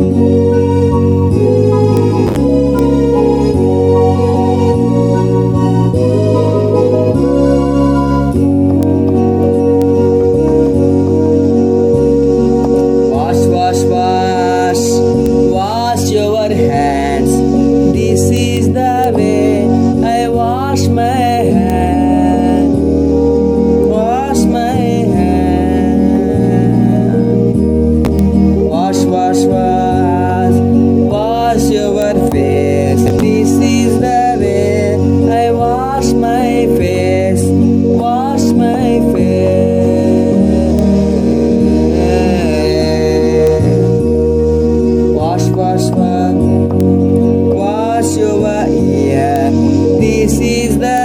Wash, This is the way I wash my face. Wash my face. Wash, wash, wash, wash. This is the